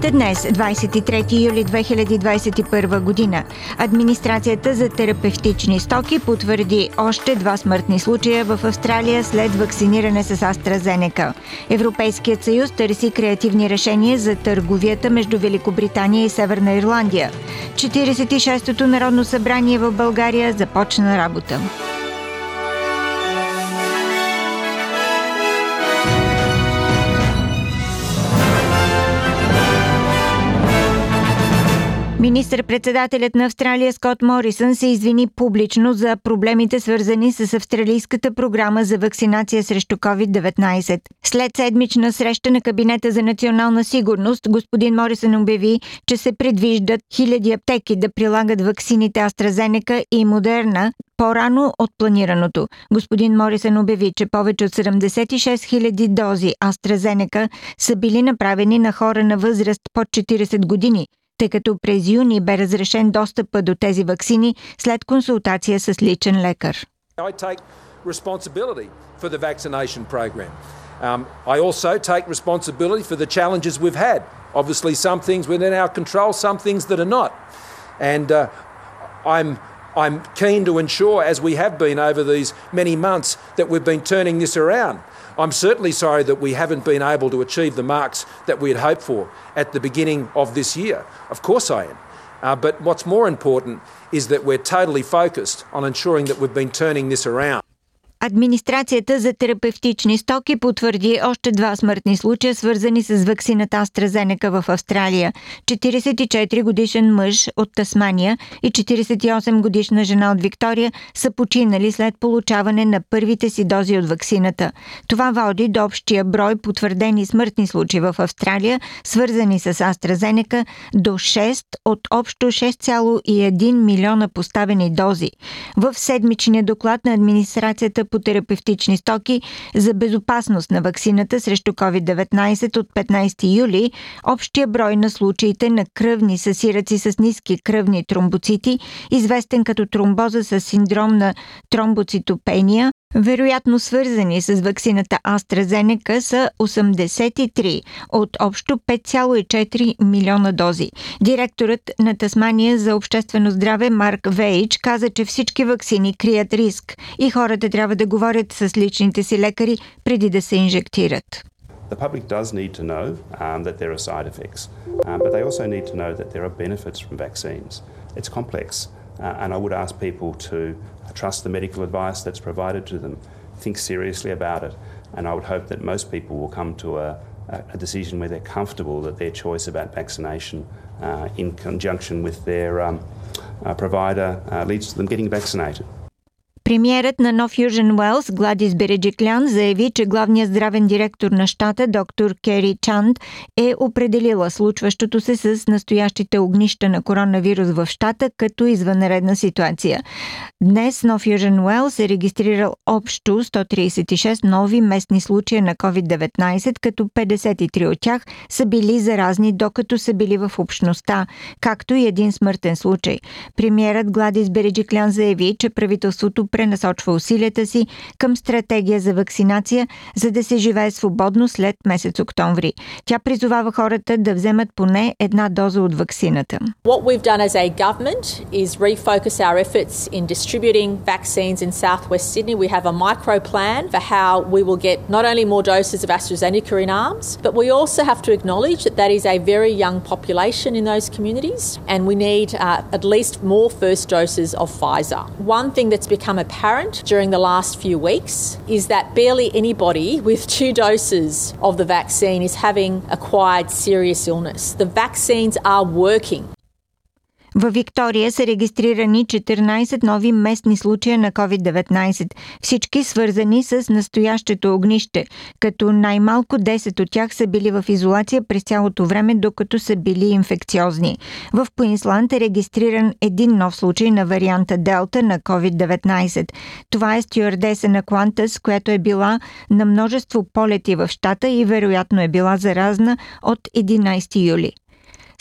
Новините днес, 23 юли 2021 година, администрацията за терапевтични стоки потвърди още два смъртни случая в Австралия след вакциниране с AstraZeneca. Европейският съюз търси креативни решения за търговията между Великобритания и Северна Ирландия. 46-то Народно събрание в България започна работа. Министър-председателят на Австралия Скот Морисън се извини публично за проблемите свързани с австралийската програма за вакцинация срещу COVID-19. След седмична среща на кабинета за национална сигурност, господин Морисън обяви, че се предвиждат хиляди аптеки да прилагат ваксините AstraZeneca и Модерна по-рано от планираното. Господин Морисън обяви, че повече от 76 000 дози AstraZeneca са били направени на хора на възраст под 40 години, тъй като през юни бе разрешен достъпа до тези вакцини след консултация с личен лекар. Um, I also take responsibility for the challenges we've had. Obviously, some things within our control, some things that are not. And uh, I'm, I'm keen to ensure, as we have been over these many months, that we've been turning this around. I'm certainly sorry that we haven't been able to achieve the marks that we had hoped for at the beginning of this year. Of course I am. Uh, but what's more important is that we're totally focused on ensuring that we've been turning this around. Администрацията за терапевтични стоки потвърди още два смъртни случая, свързани с вакцината AstraZeneca в Австралия. 44 годишен мъж от Тасмания и 48 годишна жена от Виктория са починали след получаване на първите си дози от вакцината. Това води до общия брой потвърдени смъртни случаи в Австралия, свързани с AstraZeneca, до 6 от общо 6,1 милиона поставени дози. В седмичния доклад на администрацията по терапевтични стоки за безопасност на ваксината срещу COVID-19 от 15 юли, общия брой на случаите на кръвни съсираци с ниски кръвни тромбоцити, известен като тромбоза с синдром на тромбоцитопения, вероятно свързани с ваксината AstraZeneca са 83 от общо 5,4 милиона дози. Директорът на Тасмания за обществено здраве Марк Вейч каза, че всички ваксини крият риск и хората трябва да говорят с личните си лекари преди да се инжектират. The public does need to know um, that there are side effects, um, but they also need to know that there are benefits from vaccines. It's complex, uh, and I would ask people to trust the medical advice that's provided to them, think seriously about it, and I would hope that most people will come to a, a decision where they're comfortable that their choice about vaccination uh, in conjunction with their um, uh, provider uh, leads to them getting vaccinated. Премьерът на Нов Южен Уелс Гладис Береджиклян заяви, че главният здравен директор на щата, доктор Кери Чанд, е определила случващото се с настоящите огнища на коронавирус в щата като извънредна ситуация. Днес Нов Южен Уелс е регистрирал общо 136 нови местни случая на COVID-19, като 53 от тях са били заразни, докато са били в общността, както и един смъртен случай. Премьерът Гладис Береджиклян заяви, че правителството пренасочва усилията си към стратегия за вакцинация, за да се живее свободно след месец октомври. Тя призовава хората да вземат поне една доза от вакцината. What we've done as a government is refocus our efforts in distributing vaccines in southwest Sydney. We have a micro plan for how we will get not only more doses of AstraZeneca in arms, but we also have to acknowledge that that is a very young population in those communities and we need uh, at least more first doses of Pfizer. One thing that's become apparent during the last few weeks is that barely anybody with two doses of the vaccine is having acquired serious illness. The vaccines are working. Във Виктория са регистрирани 14 нови местни случая на COVID-19, всички свързани с настоящето огнище, като най-малко 10 от тях са били в изолация през цялото време, докато са били инфекциозни. В Куинсланд е регистриран един нов случай на варианта Делта на COVID-19. Това е стюардеса на Qantas, която е била на множество полети в щата и вероятно е била заразна от 11 юли.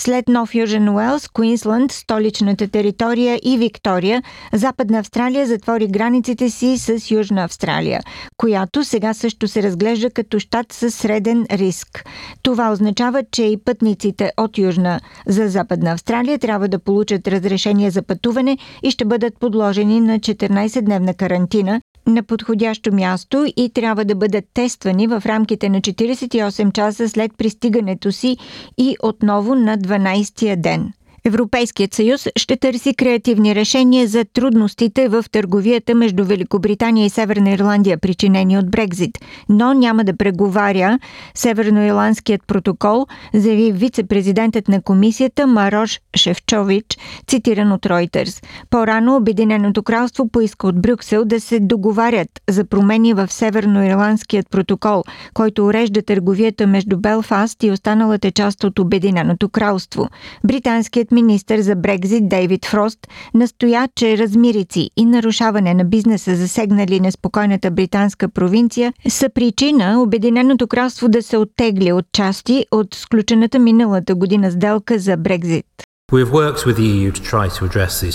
След Нов Южен Уелс, Куинсланд, столичната територия и Виктория, Западна Австралия затвори границите си с Южна Австралия, която сега също се разглежда като щат с среден риск. Това означава, че и пътниците от Южна за Западна Австралия трябва да получат разрешение за пътуване и ще бъдат подложени на 14-дневна карантина на подходящо място и трябва да бъдат тествани в рамките на 48 часа след пристигането си и отново на 12-я ден. Европейският съюз ще търси креативни решения за трудностите в търговията между Великобритания и Северна Ирландия, причинени от Брекзит, но няма да преговаря Северноирландският протокол, заяви вице-президентът на комисията Марош Шевчович, цитиран от Reuters. По-рано Обединеното кралство поиска от Брюксел да се договарят за промени в Северноирландският протокол, който урежда търговията между Белфаст и останалата част от Обединеното кралство. Британският министър за Брекзит Дейвид Фрост настоя, че размирици и нарушаване на бизнеса засегнали неспокойната британска провинция са причина Обединеното кралство да се оттегли от части от сключената миналата година сделка за Брекзит.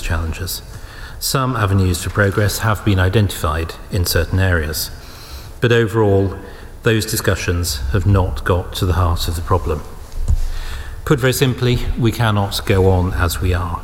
Challenges. Some avenues for progress have been identified in certain areas, but overall, those discussions have not got to the heart of the problem. Put very simply, we cannot go on as we are.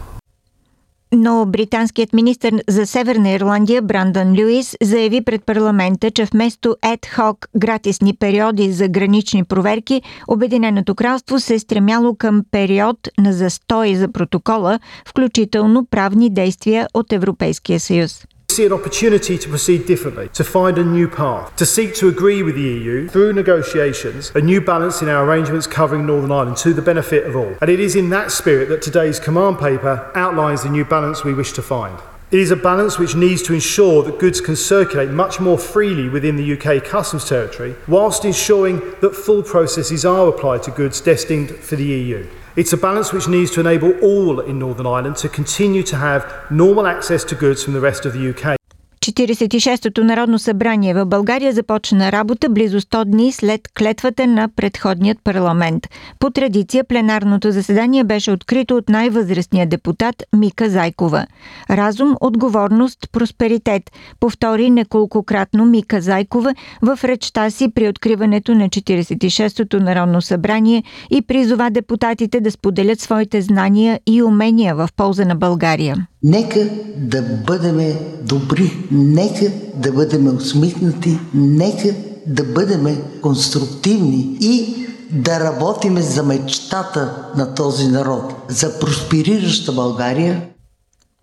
Но британският министр за Северна Ирландия Брандън Люис заяви пред парламента, че вместо ед-хок гратисни периоди за гранични проверки, Обединеното кралство се е стремяло към период на застой за протокола, включително правни действия от Европейския съюз. See an opportunity to proceed differently, to find a new path, to seek to agree with the EU through negotiations a new balance in our arrangements covering Northern Ireland to the benefit of all. And it is in that spirit that today's command paper outlines the new balance we wish to find. It is a balance which needs to ensure that goods can circulate much more freely within the UK customs territory, whilst ensuring that full processes are applied to goods destined for the EU. It's a balance which needs to enable all in Northern Ireland to continue to have normal access to goods from the rest of the UK 46-то Народно събрание в България започна работа близо 100 дни след клетвата на предходният парламент. По традиция пленарното заседание беше открито от най-възрастния депутат Мика Зайкова. Разум, отговорност, просперитет, повтори неколкократно Мика Зайкова в речта си при откриването на 46-то Народно събрание и призова депутатите да споделят своите знания и умения в полза на България. Нека да бъдем добри, нека да бъдем усмихнати, нека да бъдем конструктивни и да работиме за мечтата на този народ, за просперираща България,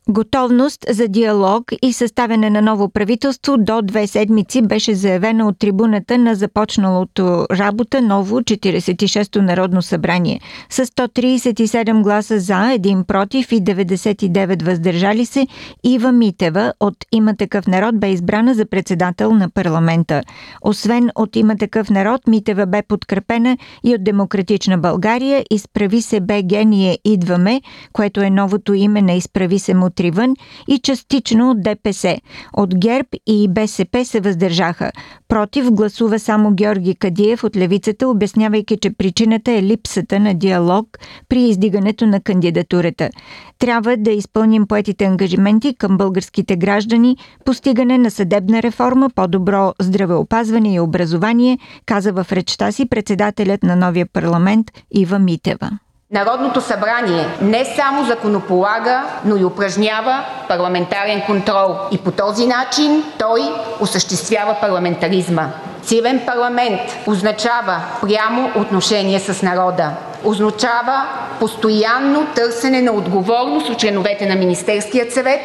Готовност за диалог и съставяне на ново правителство до две седмици беше заявена от трибуната на започналото работа ново 46-то Народно събрание. С 137 гласа за, един против и 99 въздържали се, Ива Митева от Има такъв народ бе избрана за председател на парламента. Освен от Има такъв народ, Митева бе подкрепена и от Демократична България, Изправи се БГ, ние идваме, което е новото име на Изправи се Тривън и частично от ДПС. От ГЕРБ и БСП се въздържаха. Против гласува само Георги Кадиев от Левицата, обяснявайки, че причината е липсата на диалог при издигането на кандидатурата. Трябва да изпълним поетите ангажименти към българските граждани, постигане на съдебна реформа, по-добро здравеопазване и образование, каза в речта си председателят на новия парламент Ива Митева. Народното събрание не само законополага, но и упражнява парламентарен контрол и по този начин той осъществява парламентаризма. Силен парламент означава прямо отношение с народа, означава постоянно търсене на отговорност от членовете на Министерския съвет,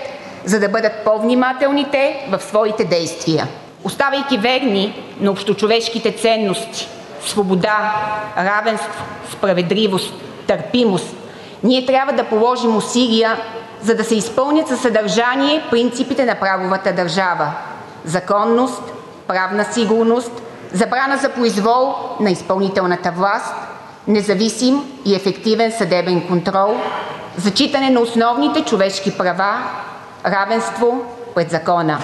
за да бъдат по-внимателни те в своите действия. Оставайки верни на общочовешките ценности – свобода, равенство, справедливост, търпимост, ние трябва да положим усилия, за да се изпълнят със съдържание принципите на правовата държава – законност, правна сигурност, забрана за произвол на изпълнителната власт, независим и ефективен съдебен контрол, зачитане на основните човешки права, равенство пред закона.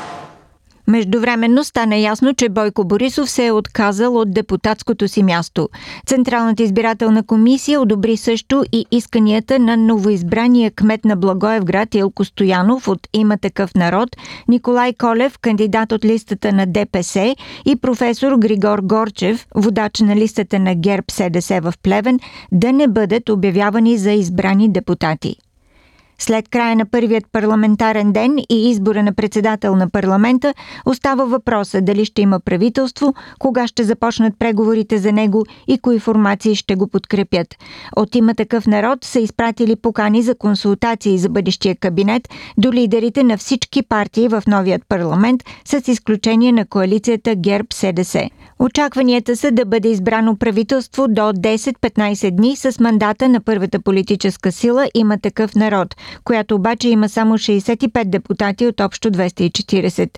Междувременно стана ясно, че Бойко Борисов се е отказал от депутатското си място. Централната избирателна комисия одобри също и исканията на новоизбрания кмет на Благоевград Илко Стоянов от Има такъв народ, Николай Колев, кандидат от листата на ДПС и професор Григор Горчев, водач на листата на ГЕРБ СДС в Плевен, да не бъдат обявявани за избрани депутати. След края на първият парламентарен ден и избора на председател на парламента, остава въпроса дали ще има правителство, кога ще започнат преговорите за него и кои формации ще го подкрепят. От има такъв народ са изпратили покани за консултации за бъдещия кабинет до лидерите на всички партии в новият парламент, с изключение на коалицията ГЕРБ-СДС. Очакванията са да бъде избрано правителство до 10-15 дни с мандата на първата политическа сила има такъв народ, която обаче има само 65 депутати от общо 240.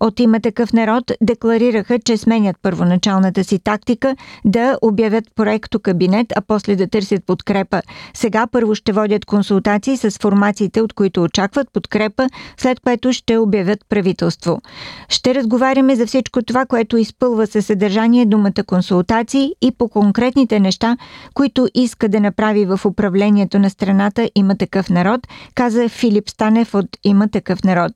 От има такъв народ декларираха, че сменят първоначалната си тактика да обявят проекто кабинет, а после да търсят подкрепа. Сега първо ще водят консултации с формациите, от които очакват подкрепа, след което ще обявят правителство. Ще разговаряме за всичко това, което изпълва със съдържание думата консултации и по конкретните неща, които иска да направи в управлението на страната има такъв народ, каза Филип Станев от Има такъв народ.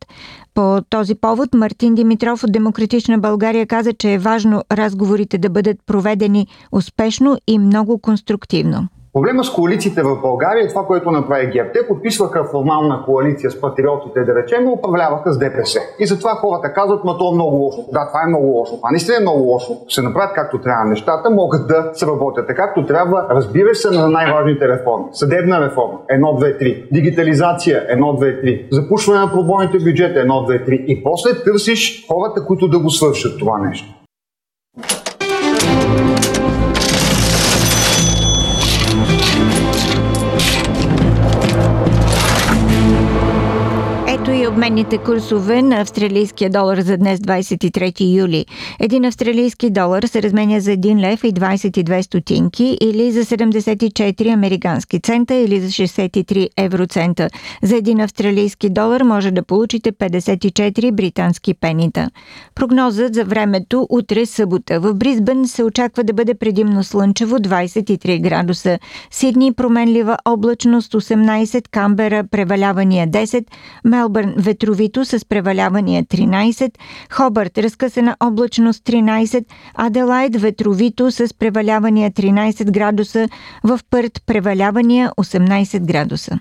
По този повод Мартин Димитров от Демократична България каза, че е важно разговорите да бъдат проведени успешно и много конструктивно. Проблема с коалициите в България е това, което направи ГЕРБ. Те подписваха формална коалиция с патриотите, да речем, и управляваха с ДПС. И затова хората казват, ма то е много лошо. Да, това е много лошо. Това наистина е много лошо. Се направят както трябва нещата, могат да се работят както трябва. Разбира се на най-важните реформи. Съдебна реформа. 1, 2, 3. Дигитализация. 1, 2, 3. Запушване на пробойните бюджета. 1, 2, 3. И после търсиш хората, които да го свършат това нещо. Обменните курсове на австралийския долар за днес 23 юли. Един австралийски долар се разменя за 1 лев и 22 стотинки или за 74 американски цента или за 63 евроцента. За един австралийски долар може да получите 54 британски пенита. Прогнозът за времето утре събота. В Бризбен се очаква да бъде предимно слънчево 23 градуса. Сидни променлива облачност 18, Камбера превалявания 10, Мелбърн ветровито с превалявания 13, Хобърт разкъсана облачност 13, Аделайд ветровито с превалявания 13 градуса, в Пърт превалявания 18 градуса.